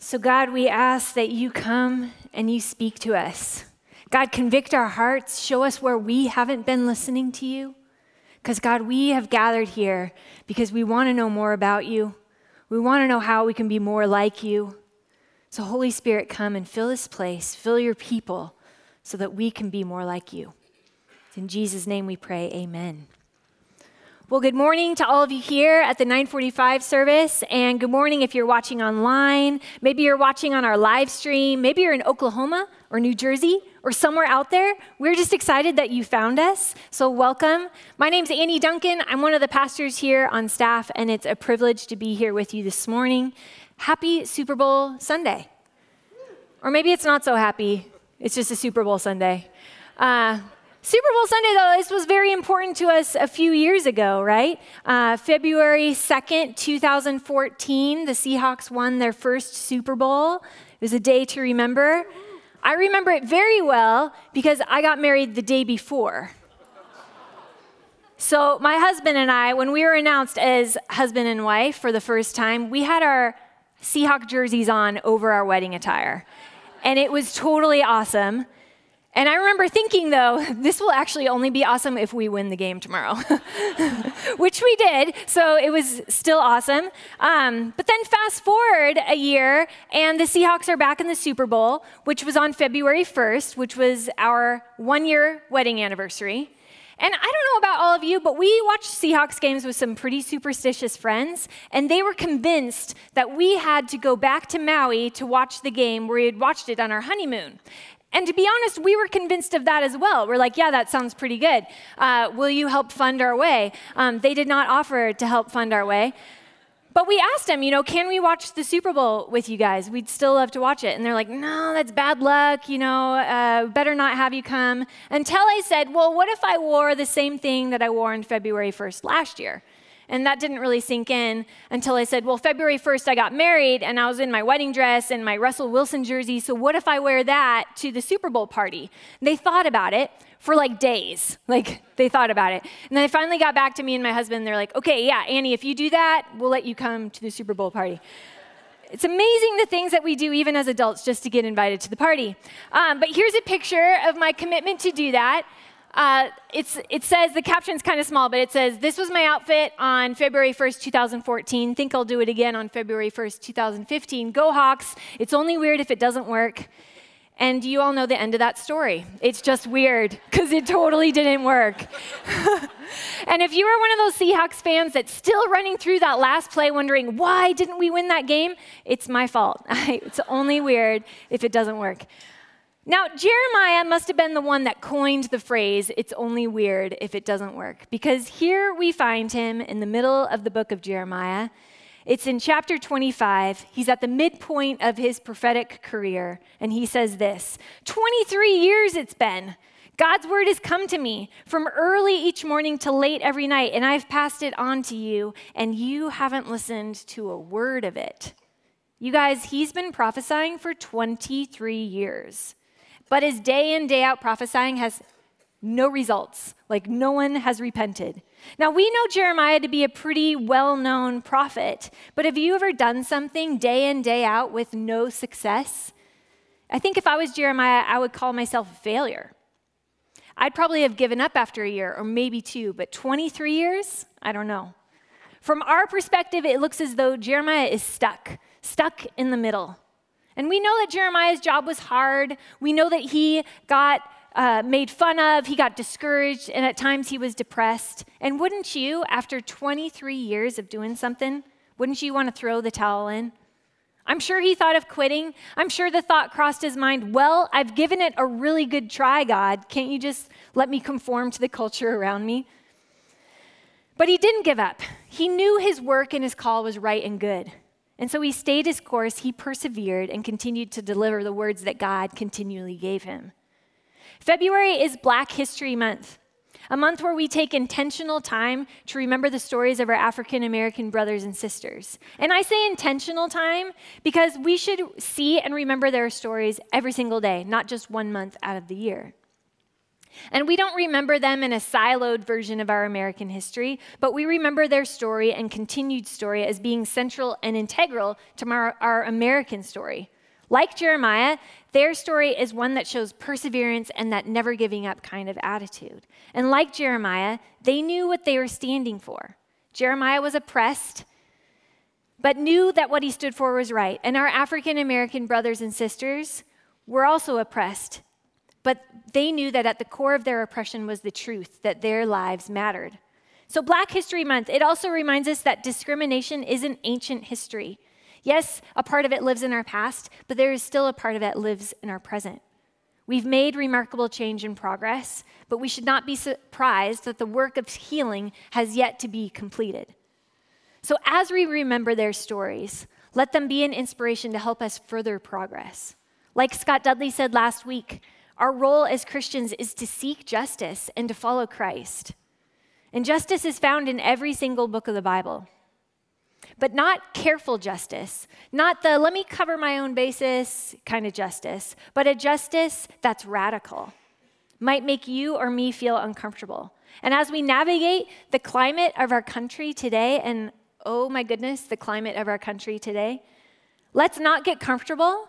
So, God, we ask that you come and you speak to us. God, convict our hearts, show us where we haven't been listening to you. Because, God, we have gathered here because we want to know more about you. We want to know how we can be more like you. So, Holy Spirit, come and fill this place, fill your people, so that we can be more like you. In Jesus' name we pray, amen. Well, good morning to all of you here at the 945 service, and good morning if you're watching online. Maybe you're watching on our live stream. Maybe you're in Oklahoma or New Jersey or somewhere out there. We're just excited that you found us, so welcome. My name's Annie Duncan. I'm one of the pastors here on staff, and it's a privilege to be here with you this morning. Happy Super Bowl Sunday. Or maybe it's not so happy, it's just a Super Bowl Sunday. Uh, Super Bowl Sunday, though, this was very important to us a few years ago, right? Uh, February 2nd, 2014, the Seahawks won their first Super Bowl. It was a day to remember. I remember it very well because I got married the day before. So, my husband and I, when we were announced as husband and wife for the first time, we had our Seahawk jerseys on over our wedding attire. And it was totally awesome. And I remember thinking, though, this will actually only be awesome if we win the game tomorrow, which we did. So it was still awesome. Um, but then fast forward a year, and the Seahawks are back in the Super Bowl, which was on February 1st, which was our one year wedding anniversary. And I don't know about all of you, but we watched Seahawks games with some pretty superstitious friends, and they were convinced that we had to go back to Maui to watch the game where we had watched it on our honeymoon. And to be honest, we were convinced of that as well. We're like, yeah, that sounds pretty good. Uh, will you help fund our way? Um, they did not offer to help fund our way. But we asked them, you know, can we watch the Super Bowl with you guys? We'd still love to watch it. And they're like, no, that's bad luck, you know, uh, better not have you come. Until I said, well, what if I wore the same thing that I wore on February 1st last year? And that didn't really sink in until I said, Well, February 1st, I got married and I was in my wedding dress and my Russell Wilson jersey. So, what if I wear that to the Super Bowl party? They thought about it for like days. Like, they thought about it. And then they finally got back to me and my husband. They're like, Okay, yeah, Annie, if you do that, we'll let you come to the Super Bowl party. It's amazing the things that we do, even as adults, just to get invited to the party. Um, but here's a picture of my commitment to do that. Uh, it says, the caption's kind of small, but it says, This was my outfit on February 1st, 2014. Think I'll do it again on February 1st, 2015. Go Hawks. It's only weird if it doesn't work. And you all know the end of that story. It's just weird because it totally didn't work. and if you are one of those Seahawks fans that's still running through that last play wondering, why didn't we win that game? It's my fault. it's only weird if it doesn't work. Now, Jeremiah must have been the one that coined the phrase, it's only weird if it doesn't work, because here we find him in the middle of the book of Jeremiah. It's in chapter 25. He's at the midpoint of his prophetic career, and he says this 23 years it's been. God's word has come to me from early each morning to late every night, and I've passed it on to you, and you haven't listened to a word of it. You guys, he's been prophesying for 23 years. But his day in, day out prophesying has no results. Like no one has repented. Now, we know Jeremiah to be a pretty well known prophet, but have you ever done something day in, day out with no success? I think if I was Jeremiah, I would call myself a failure. I'd probably have given up after a year or maybe two, but 23 years? I don't know. From our perspective, it looks as though Jeremiah is stuck, stuck in the middle. And we know that Jeremiah's job was hard. We know that he got uh, made fun of, he got discouraged, and at times he was depressed. And wouldn't you, after 23 years of doing something, wouldn't you want to throw the towel in? I'm sure he thought of quitting. I'm sure the thought crossed his mind, well, I've given it a really good try, God. Can't you just let me conform to the culture around me? But he didn't give up. He knew his work and his call was right and good. And so he stayed his course, he persevered, and continued to deliver the words that God continually gave him. February is Black History Month, a month where we take intentional time to remember the stories of our African American brothers and sisters. And I say intentional time because we should see and remember their stories every single day, not just one month out of the year. And we don't remember them in a siloed version of our American history, but we remember their story and continued story as being central and integral to our, our, American story. Like Jeremiah, their story is one that shows perseverance and that never giving up kind of attitude. And like Jeremiah, they knew what they were standing for. Jeremiah was oppressed, but knew that what he stood for was right. And our African American brothers and sisters were also oppressed but they knew that at the core of their oppression was the truth that their lives mattered. So, Black History Month, it also reminds us that discrimination isn't ancient history. Yes, a part of it lives in our past, but there is still a part of it that lives in our present. We've made remarkable change and progress, but we should not be surprised that the work of healing has yet to be completed. So, as we remember their stories, let them be an inspiration to help us further progress. Like Scott Dudley said last week, our role as Christians is to seek justice and to follow Christ. And justice is found in every single book of the Bible. But not careful justice, not the let me cover my own basis kind of justice, but a justice that's radical, might make you or me feel uncomfortable. And as we navigate the climate of our country today, and oh my goodness, the climate of our country today, let's not get comfortable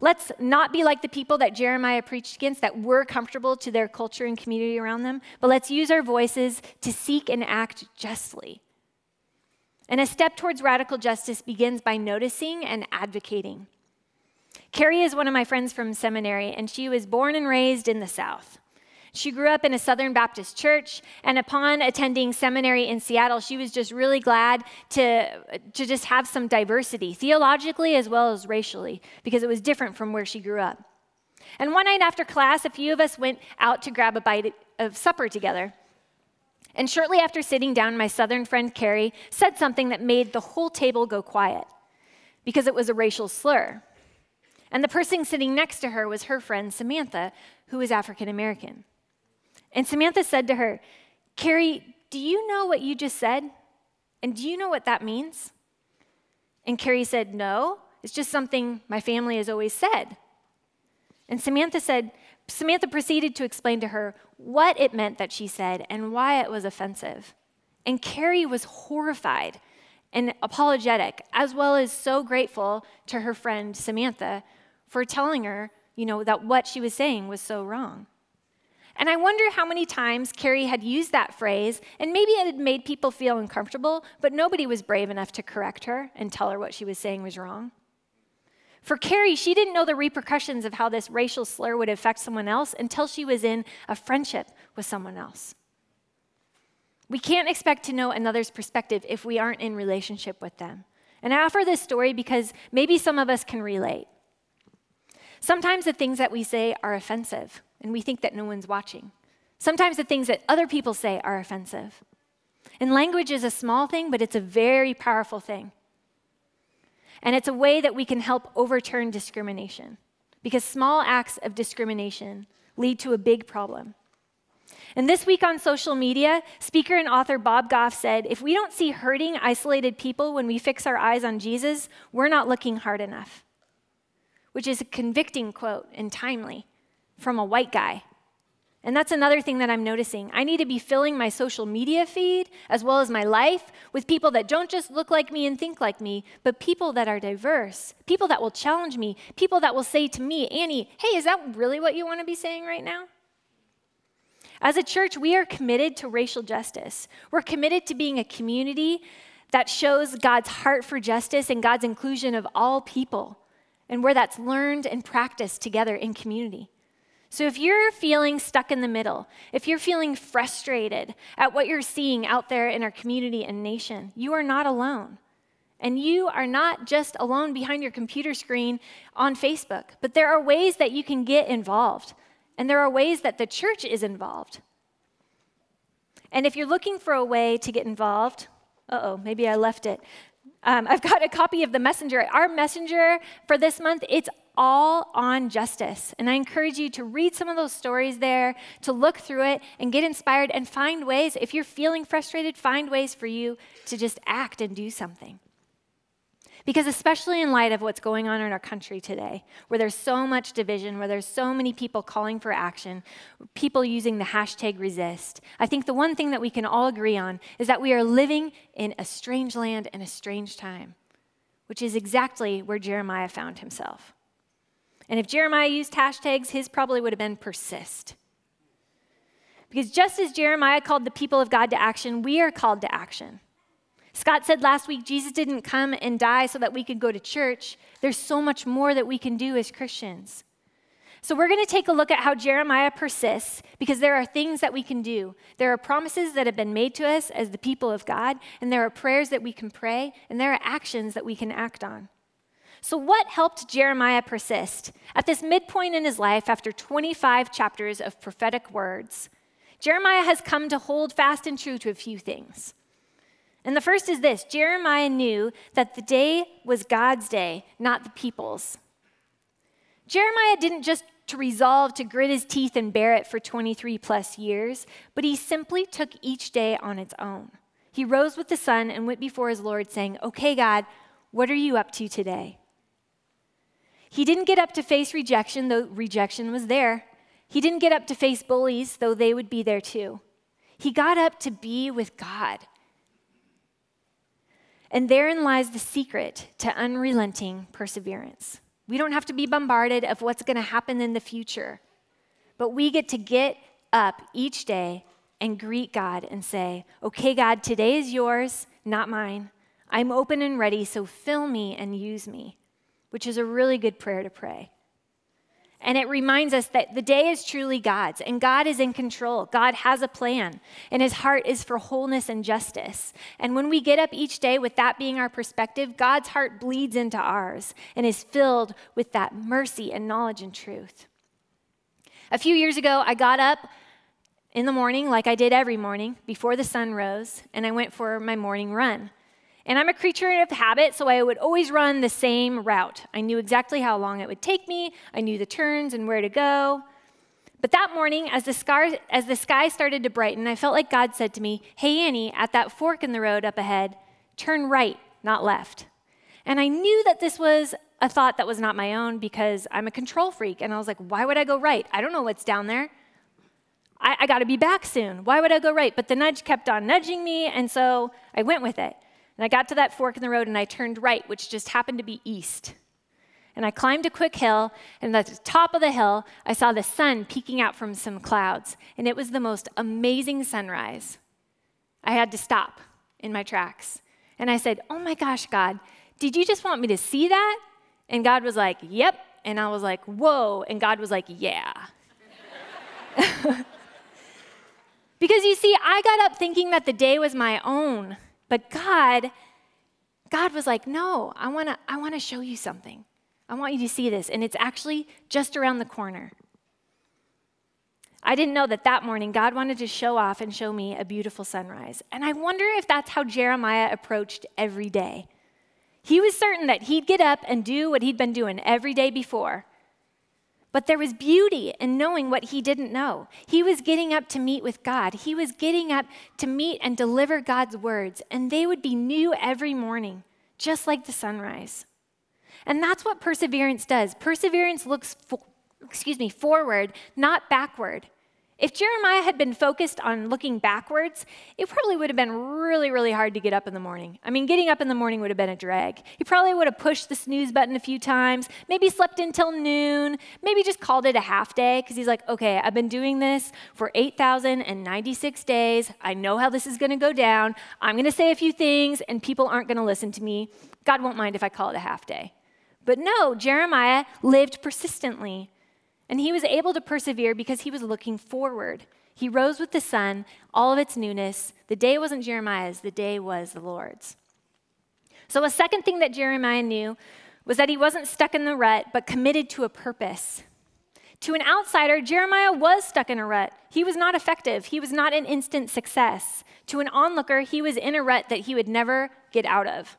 Let's not be like the people that Jeremiah preached against that were comfortable to their culture and community around them, but let's use our voices to seek and act justly. And a step towards radical justice begins by noticing and advocating. Carrie is one of my friends from seminary, and she was born and raised in the South. She grew up in a Southern Baptist church, and upon attending seminary in Seattle, she was just really glad to, to just have some diversity, theologically as well as racially, because it was different from where she grew up. And one night after class, a few of us went out to grab a bite of supper together. And shortly after sitting down, my Southern friend Carrie said something that made the whole table go quiet because it was a racial slur. And the person sitting next to her was her friend Samantha, who was African American. And Samantha said to her, Carrie, do you know what you just said? And do you know what that means? And Carrie said, No, it's just something my family has always said. And Samantha said, Samantha proceeded to explain to her what it meant that she said and why it was offensive. And Carrie was horrified and apologetic, as well as so grateful to her friend Samantha for telling her, you know, that what she was saying was so wrong. And I wonder how many times Carrie had used that phrase, and maybe it had made people feel uncomfortable, but nobody was brave enough to correct her and tell her what she was saying was wrong. For Carrie, she didn't know the repercussions of how this racial slur would affect someone else until she was in a friendship with someone else. We can't expect to know another's perspective if we aren't in relationship with them. And I offer this story because maybe some of us can relate. Sometimes the things that we say are offensive and we think that no one's watching. Sometimes the things that other people say are offensive. And language is a small thing, but it's a very powerful thing. And it's a way that we can help overturn discrimination because small acts of discrimination lead to a big problem. And this week on social media, speaker and author Bob Goff said if we don't see hurting, isolated people when we fix our eyes on Jesus, we're not looking hard enough. Which is a convicting quote and timely from a white guy. And that's another thing that I'm noticing. I need to be filling my social media feed as well as my life with people that don't just look like me and think like me, but people that are diverse, people that will challenge me, people that will say to me, Annie, hey, is that really what you want to be saying right now? As a church, we are committed to racial justice. We're committed to being a community that shows God's heart for justice and God's inclusion of all people, and where that's learned and practiced together in community. So, if you're feeling stuck in the middle, if you're feeling frustrated at what you're seeing out there in our community and nation, you are not alone. And you are not just alone behind your computer screen on Facebook, but there are ways that you can get involved. And there are ways that the church is involved. And if you're looking for a way to get involved, uh oh, maybe I left it. Um, I've got a copy of the messenger. Our messenger for this month, it's all on justice. And I encourage you to read some of those stories there, to look through it and get inspired and find ways. If you're feeling frustrated, find ways for you to just act and do something. Because, especially in light of what's going on in our country today, where there's so much division, where there's so many people calling for action, people using the hashtag resist, I think the one thing that we can all agree on is that we are living in a strange land and a strange time, which is exactly where Jeremiah found himself. And if Jeremiah used hashtags, his probably would have been persist. Because just as Jeremiah called the people of God to action, we are called to action. Scott said last week Jesus didn't come and die so that we could go to church. There's so much more that we can do as Christians. So, we're going to take a look at how Jeremiah persists because there are things that we can do. There are promises that have been made to us as the people of God, and there are prayers that we can pray, and there are actions that we can act on. So, what helped Jeremiah persist? At this midpoint in his life, after 25 chapters of prophetic words, Jeremiah has come to hold fast and true to a few things. And the first is this Jeremiah knew that the day was God's day, not the people's. Jeremiah didn't just to resolve to grit his teeth and bear it for 23 plus years, but he simply took each day on its own. He rose with the sun and went before his Lord, saying, Okay, God, what are you up to today? He didn't get up to face rejection, though rejection was there. He didn't get up to face bullies, though they would be there too. He got up to be with God and therein lies the secret to unrelenting perseverance. We don't have to be bombarded of what's going to happen in the future, but we get to get up each day and greet God and say, Okay, God, today is yours, not mine. I'm open and ready, so fill me and use me, which is a really good prayer to pray. And it reminds us that the day is truly God's and God is in control. God has a plan and his heart is for wholeness and justice. And when we get up each day with that being our perspective, God's heart bleeds into ours and is filled with that mercy and knowledge and truth. A few years ago, I got up in the morning, like I did every morning, before the sun rose, and I went for my morning run. And I'm a creature of habit, so I would always run the same route. I knew exactly how long it would take me, I knew the turns and where to go. But that morning, as the, sky, as the sky started to brighten, I felt like God said to me, Hey, Annie, at that fork in the road up ahead, turn right, not left. And I knew that this was a thought that was not my own because I'm a control freak. And I was like, Why would I go right? I don't know what's down there. I, I got to be back soon. Why would I go right? But the nudge kept on nudging me, and so I went with it. And I got to that fork in the road and I turned right, which just happened to be east. And I climbed a quick hill, and at the top of the hill, I saw the sun peeking out from some clouds. And it was the most amazing sunrise. I had to stop in my tracks. And I said, Oh my gosh, God, did you just want me to see that? And God was like, Yep. And I was like, Whoa. And God was like, Yeah. because you see, I got up thinking that the day was my own. But God, God was like, no, I wanna, I wanna show you something. I want you to see this. And it's actually just around the corner. I didn't know that that morning God wanted to show off and show me a beautiful sunrise. And I wonder if that's how Jeremiah approached every day. He was certain that he'd get up and do what he'd been doing every day before. But there was beauty in knowing what he didn't know. He was getting up to meet with God. He was getting up to meet and deliver God's words, and they would be new every morning, just like the sunrise. And that's what perseverance does. Perseverance looks, for, excuse me, forward, not backward. If Jeremiah had been focused on looking backwards, it probably would have been really, really hard to get up in the morning. I mean, getting up in the morning would have been a drag. He probably would have pushed the snooze button a few times, maybe slept until noon, maybe just called it a half day because he's like, okay, I've been doing this for 8,096 days. I know how this is going to go down. I'm going to say a few things and people aren't going to listen to me. God won't mind if I call it a half day. But no, Jeremiah lived persistently. And he was able to persevere because he was looking forward. He rose with the sun, all of its newness. The day wasn't Jeremiah's, the day was the Lord's. So, a second thing that Jeremiah knew was that he wasn't stuck in the rut, but committed to a purpose. To an outsider, Jeremiah was stuck in a rut. He was not effective, he was not an instant success. To an onlooker, he was in a rut that he would never get out of.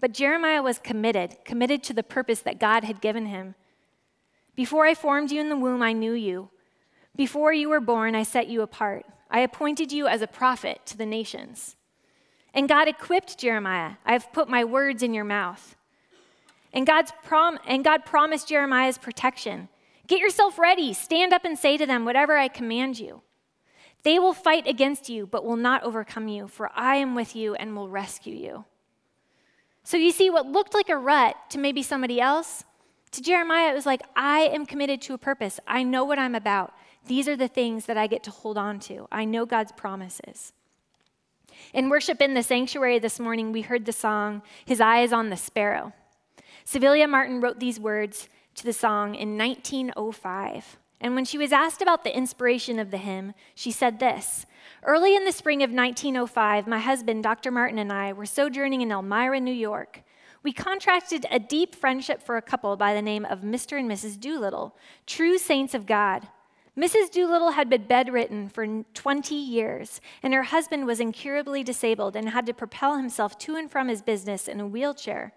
But Jeremiah was committed, committed to the purpose that God had given him. Before I formed you in the womb, I knew you. Before you were born, I set you apart. I appointed you as a prophet to the nations. And God equipped Jeremiah. I have put my words in your mouth. And, God's prom- and God promised Jeremiah's protection. Get yourself ready. Stand up and say to them whatever I command you. They will fight against you, but will not overcome you, for I am with you and will rescue you. So you see, what looked like a rut to maybe somebody else, to Jeremiah, it was like, I am committed to a purpose. I know what I'm about. These are the things that I get to hold on to. I know God's promises. In worship in the sanctuary this morning, we heard the song, His Eye is on the Sparrow. Civilla Martin wrote these words to the song in 1905. And when she was asked about the inspiration of the hymn, she said this Early in the spring of 1905, my husband, Dr. Martin, and I were sojourning in Elmira, New York. We contracted a deep friendship for a couple by the name of Mr. and Mrs. Doolittle, true saints of God. Mrs. Doolittle had been bedridden for 20 years, and her husband was incurably disabled and had to propel himself to and from his business in a wheelchair.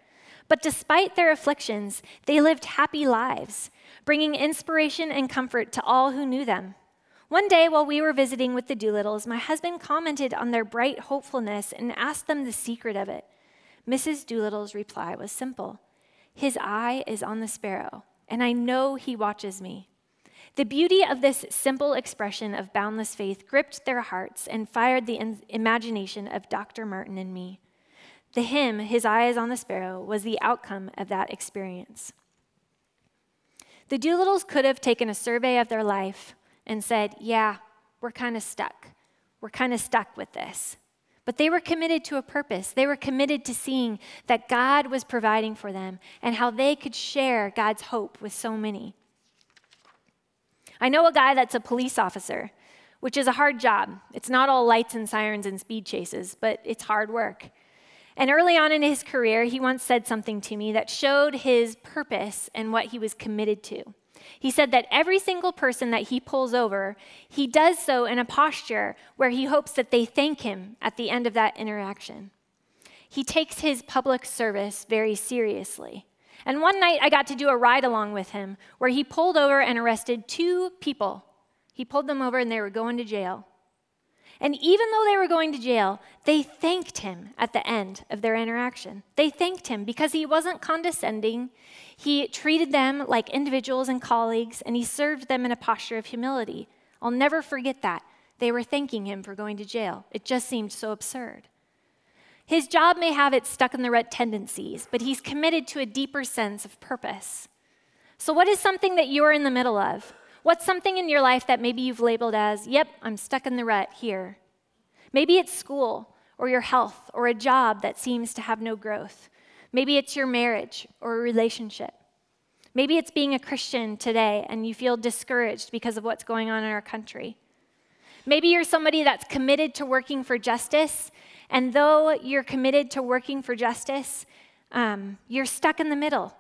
But despite their afflictions, they lived happy lives, bringing inspiration and comfort to all who knew them. One day, while we were visiting with the Doolittles, my husband commented on their bright hopefulness and asked them the secret of it. Mrs. Doolittle's reply was simple His eye is on the sparrow, and I know he watches me. The beauty of this simple expression of boundless faith gripped their hearts and fired the imagination of Dr. Martin and me. The hymn, His Eye is on the Sparrow, was the outcome of that experience. The Doolittles could have taken a survey of their life and said, Yeah, we're kind of stuck. We're kind of stuck with this. But they were committed to a purpose. They were committed to seeing that God was providing for them and how they could share God's hope with so many. I know a guy that's a police officer, which is a hard job. It's not all lights and sirens and speed chases, but it's hard work. And early on in his career, he once said something to me that showed his purpose and what he was committed to. He said that every single person that he pulls over, he does so in a posture where he hopes that they thank him at the end of that interaction. He takes his public service very seriously. And one night I got to do a ride along with him where he pulled over and arrested two people. He pulled them over and they were going to jail. And even though they were going to jail, they thanked him at the end of their interaction. They thanked him because he wasn't condescending. He treated them like individuals and colleagues, and he served them in a posture of humility. I'll never forget that. They were thanking him for going to jail. It just seemed so absurd. His job may have its stuck in the rut tendencies, but he's committed to a deeper sense of purpose. So, what is something that you're in the middle of? What's something in your life that maybe you've labeled as, yep, I'm stuck in the rut here? Maybe it's school or your health or a job that seems to have no growth. Maybe it's your marriage or a relationship. Maybe it's being a Christian today and you feel discouraged because of what's going on in our country. Maybe you're somebody that's committed to working for justice and though you're committed to working for justice, um, you're stuck in the middle.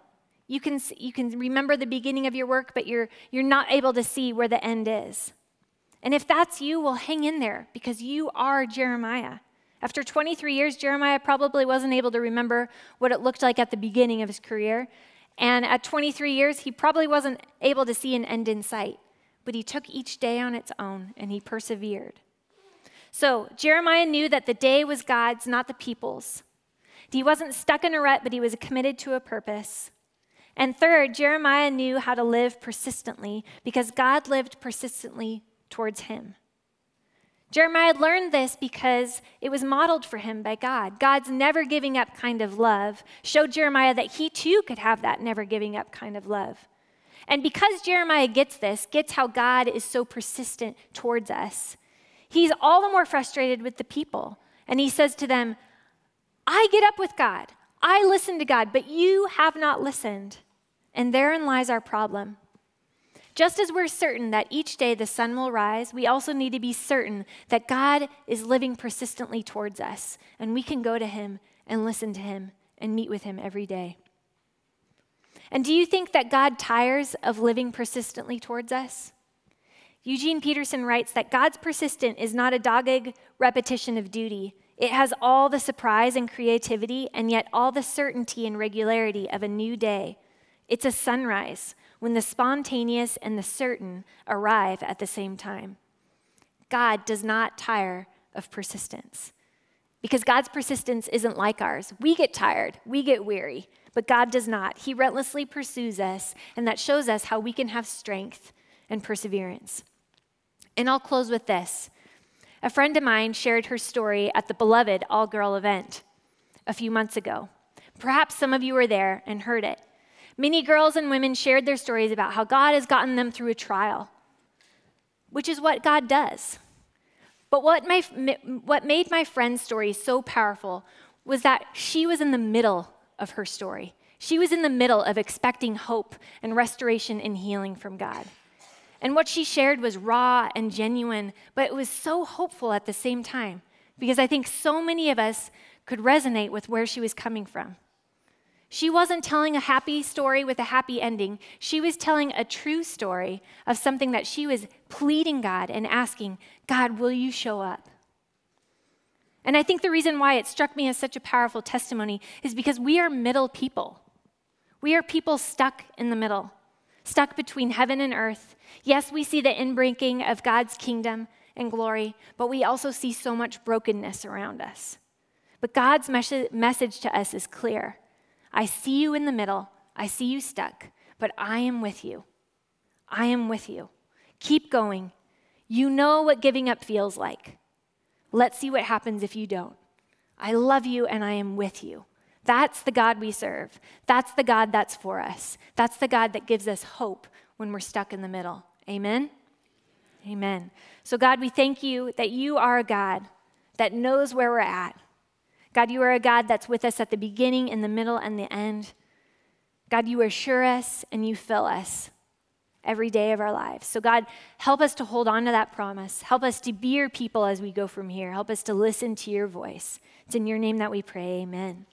You can, you can remember the beginning of your work, but you're, you're not able to see where the end is. And if that's you, well, hang in there because you are Jeremiah. After 23 years, Jeremiah probably wasn't able to remember what it looked like at the beginning of his career. And at 23 years, he probably wasn't able to see an end in sight. But he took each day on its own and he persevered. So Jeremiah knew that the day was God's, not the people's. He wasn't stuck in a rut, but he was committed to a purpose. And third, Jeremiah knew how to live persistently because God lived persistently towards him. Jeremiah learned this because it was modeled for him by God. God's never giving up kind of love showed Jeremiah that he too could have that never giving up kind of love. And because Jeremiah gets this, gets how God is so persistent towards us, he's all the more frustrated with the people. And he says to them, I get up with God, I listen to God, but you have not listened. And therein lies our problem. Just as we're certain that each day the sun will rise, we also need to be certain that God is living persistently towards us, and we can go to Him and listen to Him and meet with Him every day. And do you think that God tires of living persistently towards us? Eugene Peterson writes that God's persistent is not a dogged repetition of duty. It has all the surprise and creativity, and yet all the certainty and regularity of a new day. It's a sunrise when the spontaneous and the certain arrive at the same time. God does not tire of persistence. Because God's persistence isn't like ours. We get tired, we get weary, but God does not. He relentlessly pursues us, and that shows us how we can have strength and perseverance. And I'll close with this. A friend of mine shared her story at the beloved all girl event a few months ago. Perhaps some of you were there and heard it. Many girls and women shared their stories about how God has gotten them through a trial, which is what God does. But what, my, what made my friend's story so powerful was that she was in the middle of her story. She was in the middle of expecting hope and restoration and healing from God. And what she shared was raw and genuine, but it was so hopeful at the same time because I think so many of us could resonate with where she was coming from. She wasn't telling a happy story with a happy ending. She was telling a true story of something that she was pleading God and asking, God, will you show up? And I think the reason why it struck me as such a powerful testimony is because we are middle people. We are people stuck in the middle, stuck between heaven and earth. Yes, we see the inbreaking of God's kingdom and glory, but we also see so much brokenness around us. But God's mes- message to us is clear I see you in the middle, I see you stuck, but I am with you. I am with you. Keep going. You know what giving up feels like. Let's see what happens if you don't. I love you and I am with you. That's the God we serve. That's the God that's for us. That's the God that gives us hope when we're stuck in the middle. Amen? Amen. So, God, we thank you that you are a God that knows where we're at. God, you are a God that's with us at the beginning, in the middle, and the end. God, you assure us and you fill us every day of our lives. So, God, help us to hold on to that promise. Help us to be your people as we go from here. Help us to listen to your voice. It's in your name that we pray. Amen.